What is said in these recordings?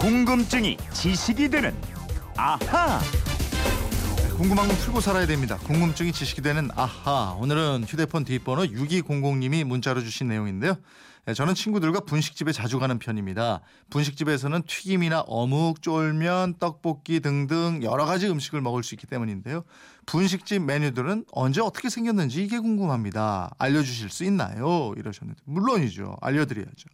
궁금증이 지식이 되는 아하. 궁금한 건 풀고 살아야 됩니다. 궁금증이 지식이 되는 아하. 오늘은 휴대폰 뒷번호 6200님이 문자로 주신 내용인데요. 네, 저는 친구들과 분식집에 자주 가는 편입니다. 분식집에서는 튀김이나 어묵, 쫄면, 떡볶이 등등 여러 가지 음식을 먹을 수 있기 때문인데요. 분식집 메뉴들은 언제 어떻게 생겼는지 이게 궁금합니다. 알려주실 수 있나요? 이러셨는데 물론이죠. 알려드려야죠.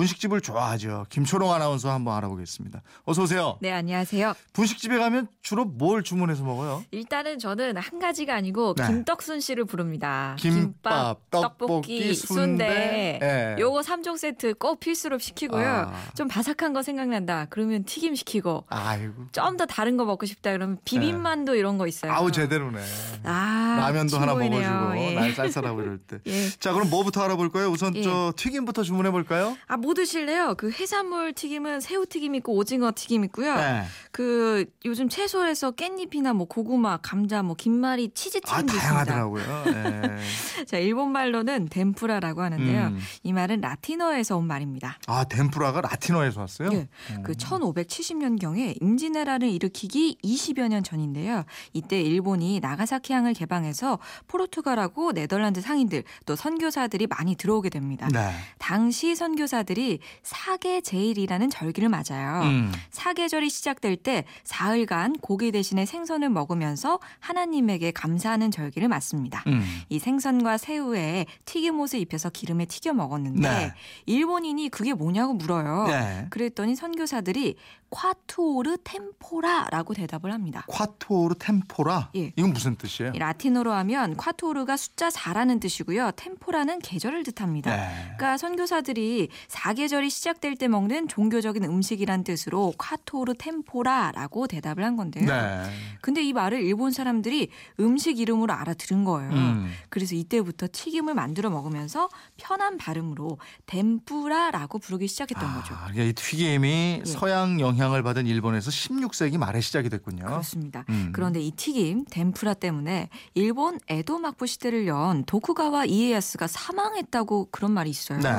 분식집을 좋아하죠. 김초롱 아나운서 한번 알아보겠습니다. 어서 오세요. 네, 안녕하세요. 분식집에 가면 주로 뭘 주문해서 먹어요? 일단은 저는 한 가지가 아니고 네. 김떡순 씨를 부릅니다. 김밥, 떡볶이, 순대. 예. 요거 3종 세트 꼭 필수로 시키고요. 아. 좀 바삭한 거 생각난다. 그러면 튀김 시키고 아이고. 좀 더 다른 거 먹고 싶다 그러면 비빔만두 이런 거 있어요. 네. 아우 제대로네. 아, 라면도 하나. 먹어주고 예. 날 쌀쌀하고 이럴 때. 예. 자 그럼 뭐부터 알아볼까요? 우선 예. 저 튀김부터 주문해 볼까요? 아, 뭐 드실래요? 그 해산물 튀김은 새우 튀김 있고 오징어 튀김 있고요. 네. 그 요즘 채소에서 깻잎이나 뭐 고구마, 감자, 뭐 김말이 치즈 아 튀김도 있습니다. 다양하더라고요. 네. 자, 일본 말로는 덴푸라라고 하는데요. 음. 이 말은 라틴어에서 온 말입니다. 아 덴푸라가 라틴어에서 왔어요? 예. 그 1570년 경에 임진왜란을 일으키기 20여 년 전인데요. 이때 일본이 나가사키 항을 개방해서 포르투갈하고 네덜란드 상인들 또 선교사들이 많이 들어오게 됩니다. 네. 당시 선교사들이 사계 제일이라는 절기를 맞아요. 음. 사계절이 시작될 때 사흘간 고기 대신에 생선을 먹으면서 하나님에게 감사하는 절기를 맞습니다. 음. 이 생선과 새우에 튀김옷을 입혀서 기름에 튀겨 먹었는데 네. 일본인이 그게 뭐냐고 물어요. 네. 그랬더니 선교사들이 콰투오르 템포라라고 대답을 합니다. 콰토르 템포라. 예. 이건 무슨 뜻이에요? 이 라틴어로 하면 콰투오르가 숫자 4라는 뜻이고요. 템포라는 계절을 뜻합니다. 네. 그러니까 선교사들이 사계절이 시작될 때 먹는 종교적인 음식이란 뜻으로 콰토르 템포라라고 대답을 한 건데요. 네. 근데 이 말을 일본 사람들이 음식 이름으로 알아들은 거예요. 음. 그래서 이때부터 튀김을 만들어 먹으면서 편한 발음으로 덴뿌라라고 부르기 시작했던 거죠. 아, 이게 이 튀김이 예. 서양 영향을 받은 일본에서 16세기 말에 시작이 됐군요. 그렇습니다. 음. 그런데 이 튀김 덴푸라 때문에 일본 에도 막부 시대를 연 도쿠가와 이에야스가 사망했다고 그런 말이 있어요. 네.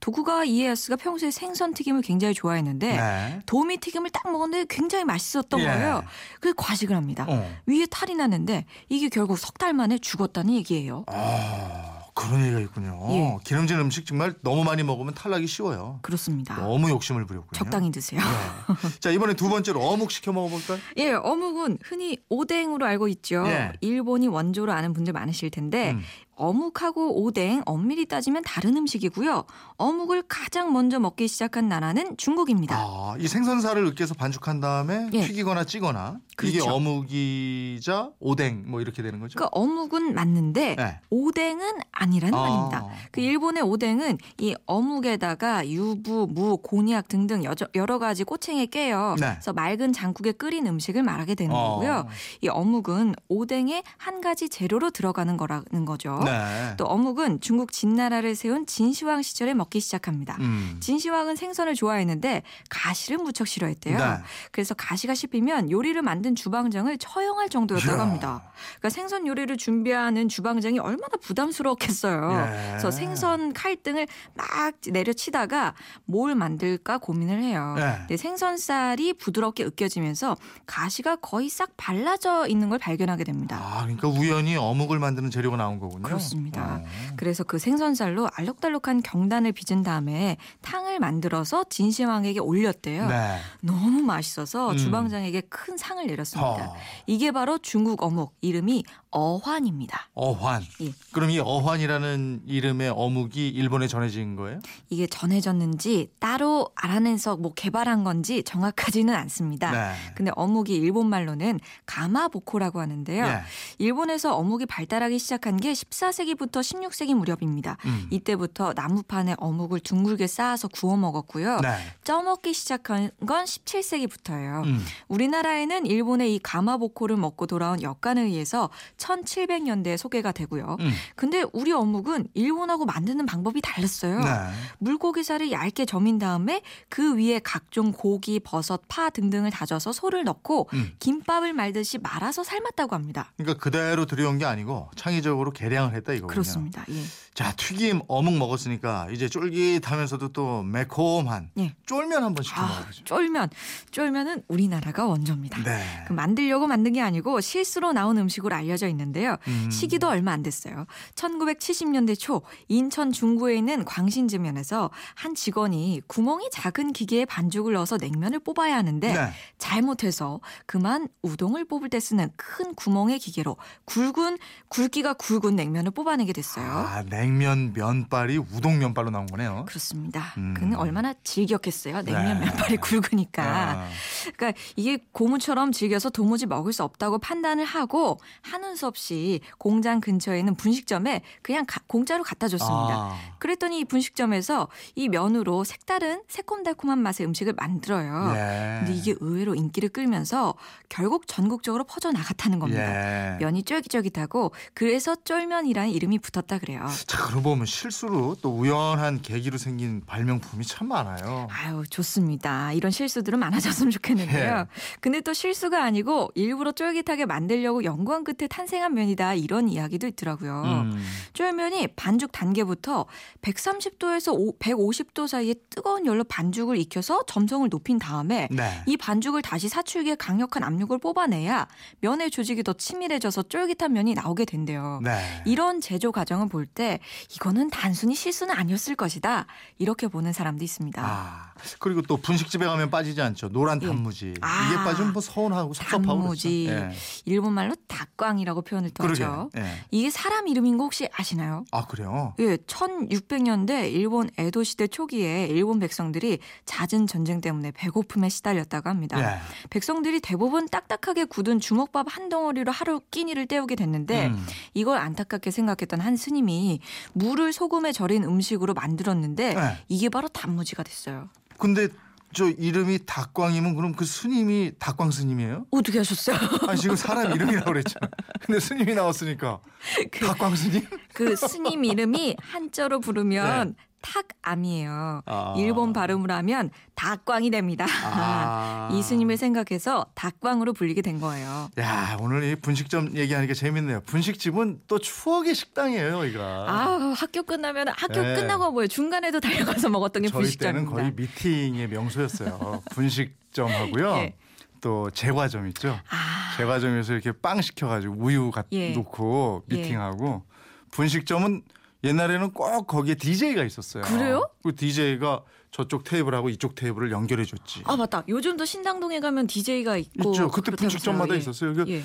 도쿠가와 이에야스가 평소에 생선 튀김을 굉장히 좋아했는데 네. 도미 튀김을 딱 먹었는데 굉장히 맛있었던 예. 거예요. 그래서 과식을 합니다. 어. 위에 탈이 났는데 이게 결국 석 달 만에 죽었다는 얘기예요. 아, 그런 얘기가 있군요. 예. 기름진 음식 정말 너무 많이 먹으면 탈나기 쉬워요. 그렇습니다. 너무 욕심을 부렸군요. 적당히 드세요. 네. 자 이번에 두 번째로 어묵 시켜 먹어볼까요? 예, 어묵은 흔히 오뎅으로 알고 있죠. 예. 일본이 원조로 아는 분들 많으실 텐데 음. 어묵하고 오뎅 엄밀히 따지면 다른 음식이고요. 어묵을 가장 먼저 먹기 시작한 나라는 중국입니다. 아, 이 생선살을 으깨서 반죽한 다음에 예. 튀기거나 찌거나 이게 그렇죠. 어묵이자 오뎅 뭐 이렇게 되는 거죠? 그러니까 어묵은 맞는데 네. 오뎅은 아니라는 아. 말입니다. 그 일본의 오뎅은 이 어묵에다가 유부, 무, 곤약 등등 여러 가지 꼬챙에 깨요. 네. 그래서 맑은 장국에 끓인 음식을 말하게 되는 어. 거고요. 이 어묵은 오뎅의 한 가지 재료로 들어가는 거라는 거죠. 네. 또 어묵은 중국 진나라를 세운 진시황 시절에 먹기 시작합니다. 음. 진시황은 생선을 좋아했는데 가시를 무척 싫어했대요. 네. 그래서 가시가 씹히면 요리를 만든 주방장을 처형할 정도였다고. 합니다. 그러니까 생선 요리를 준비하는 주방장이 얼마나 부담스러웠겠어요. 예. 그래서 생선 칼등을 막 내려치다가 뭘 만들까 고민을 해요. 네. 근데 생선살이 부드럽게 으깨지면서 가시가 거의 싹 발라져 있는 걸 발견하게 됩니다. 아, 그러니까 우연히 어묵을 만드는 재료가 나온 거군요. 그렇습니다. 어. 그래서 그 생선살로 알록달록한 경단을 빚은 다음에 탕을 만들어서 진시황에게 올렸대요. 네. 너무 맛있어서 음. 주방장에게 큰 상을 내렸습니다. 어. 이게 바로 중국 어묵 이름이 어환입니다. 어환. 예. 그럼 이 어환이라는 이름의 어묵이 일본에 전해진 거예요? 이게 전해졌는지 따로 알아내서 뭐 개발한 건지 정확하지는 않습니다. 네. 근데 어묵이 일본 말로는 가마보코라고 하는데요. 예. 일본에서 어묵이 발달하기 시작한 게 14 세기부터 16세기 무렵입니다. 음. 이때부터 나무판에 어묵을 둥글게 쌓아서 구워 먹었고요. 네. 쪄먹기 시작한 건 17세기부터예요. 음. 우리나라에는 일본의 이 가마보코를 먹고 돌아온 역관에 의해서 1700년대에 소개가 되고요. 음. 근데 우리 어묵은 일본하고 만드는 방법이 달랐어요. 네. 물고기살을 얇게 점인 다음에 그 위에 각종 고기, 버섯, 파 등등을 다져서 소를 넣고 음. 김밥을 말듯이 말아서 삶았다고 합니다. 그러니까 그대로 들여온 게 아니고 창의적으로 개량을 했다 이거군요. 그렇습니다. 예. 자 튀김 어묵 먹었으니까 이제 쫄깃하면서도 또 매콤한 예. 쫄면 한번 시켜 아, 먹어보죠. 쫄면. 쫄면은 우리나라가 원조입니다. 네. 그 만들려고 만든 게 아니고 실수로 나온 음식으로 알려져 있는데요. 음. 시기도 얼마 안 됐어요. 1970년대 초 인천 중구에 있는 광신제면에서 한 직원이 구멍이 작은 기계에 반죽을 넣어서 냉면을 뽑아야 하는데 네. 잘못해서 그만 우동을 뽑을 때 쓰는 큰 구멍의 기계로 굵은 굵기가 굵은 냉면을 뽑아내게 됐어요. 아 냉면 면발이 우동 면발로 나온 거네요. 그렇습니다. 음. 그는 얼마나 즐겼겠어요. 냉면 네. 면발이 굵으니까. 아, 그러니까 이게 고무처럼 질겨서 도무지 먹을 수 없다고 판단을 하고 하는 수 없이 공장 근처에 있는 분식점에 그냥 가- 공짜로 갖다 줬습니다. 아. 그랬더니 이 분식점에서 이 면으로 색다른 새콤달콤한 맛의 음식을 만들어요. 예. 근데 이게 의외로 인기를 끌면서 결국 전국적으로 퍼져 나갔다는 겁니다. 예. 면이 쫄깃쫄깃하고 그래서 쫄면이라는 이름이 붙었다 그래요. 자 그러고 보면 실수로 또 우연한 계기로 생긴 발명품이 참 많아요. 아유 좋습니다. 이런 실수들은 많아졌으면 좋겠는데요. 예. 근데 또 실수가 아니고 일부러 쫄깃하게 만들려고 연구한 끝에 탄생한 면이다 이런 이야기도 있더라고요. 음. 쫄면이 반죽 단계부터 130도에서 150도 사이에 뜨거운 열로 반죽을 익혀서 점성을 높인 다음에 네. 이 반죽을 다시 사출기에 강력한 압력 을 뽑아내야 면의 조직이 더 치밀해져서 쫄깃한 면이 나오게 된대요. 네. 이런 제조 과정을 볼 때 이거는 단순히 실수는 아니었을 것이다. 이렇게 보는 사람도 있습니다. 아 그리고 또 분식집에 가면 빠지지 않죠. 노란 예. 단무지. 아. 이게 빠지면 뭐 서운하고 섭섭하고 단무지. 그렇죠. 예. 일본 말로 닭광이라고 표현을 또. 하죠. 예. 이게 사람 이름인 거 혹시 아시나요? 아 그래요? 예, 1600년대 일본 에도 시대 초기에 일본 백성들이 잦은 전쟁 때문에 배고픔에 시달렸다고 합니다. 예. 백성들이 대부분 딱딱하게 굳은 주먹밥 한 덩어리로 하루 끼니를 때우게 됐는데 음. 이걸 안타깝게 생각했던 한 스님이 물을 소금에 절인 음식으로 만들었는데 네. 이게 바로 단무지가 됐어요. 근데 저 이름이 닭광이면 그럼 그 스님이 닭광 스님이에요? 어떻게 하셨어요? 아니 지금 사람 이름이라고 그랬잖아. 근데 스님이 나왔으니까 닭광 스님? 그 스님 이름이 한자로 부르면 탁암이에요. 네. 아. 일본 발음으로 하면 닭광이 됩니다. 아. 이 스님을 생각해서 닭광으로 불리게 된 거예요. 야 오늘 이 분식점 얘기하니까 재밌네요. 분식집은 또 추억의 식당이에요, 여기가. 아, 학교 끝나면 학교 네. 끝나고 뭐예요? 중간에도 달려가서 먹었던 게 저희 때는 분식점입니다. 거의 미팅의 명소였어요. 분식점 하고요. 예. 또 제과점 있죠. 아, 제과점에서 이렇게 빵 시켜가지고 우유 갖 예. 놓고 미팅하고 분식점은 옛날에는 꼭 거기에 DJ가 있었어요. 그래요? 그 DJ가 저쪽 테이블하고 이쪽 테이블을 연결해 줬지. 아 맞다. 요즘도 신당동에 가면 DJ가 있고 있죠. 그때. 분식점마다 예. 있었어요. 그 예.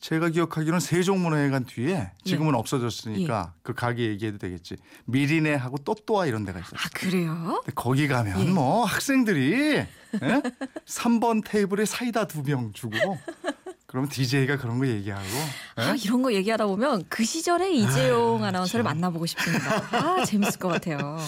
제가 기억하기로는 세종문화회관 뒤에 지금은 없어졌으니까 예. 그 가게 얘기해도 되겠지. 미리네하고 또또아 이런 데가 있었어요. 아 그래요? 근데 거기 가면 예. 뭐 학생들이 예? 3번 테이블에 사이다 두 병 주고 그러면 DJ가 그런 거 얘기하고 예? 아 이런 거 얘기하다 보면 그 시절의 이재용 아, 아나운서를 참. 만나보고 싶습니다. 아 재밌을 것 같아요.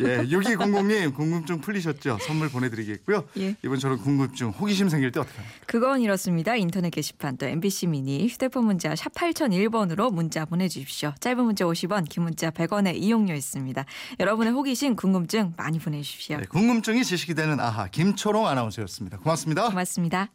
예, 6200님 궁금증 풀리셨죠? 선물 보내드리겠고요. 예. 이번처럼 궁금증, 호기심 생길 때 어떻게 합니까? 그건 이렇습니다. 인터넷 게시판 또 MBC 미니 휴대폰 문자 샵 8001번으로 문자 보내주십시오. 짧은 문자 50원 긴 문자 100원의 이용료 있습니다. 여러분의 호기심 궁금증 많이 보내주십시오. 네, 궁금증이 지식이 되는 아하 김초롱 아나운서였습니다. 고맙습니다. 고맙습니다.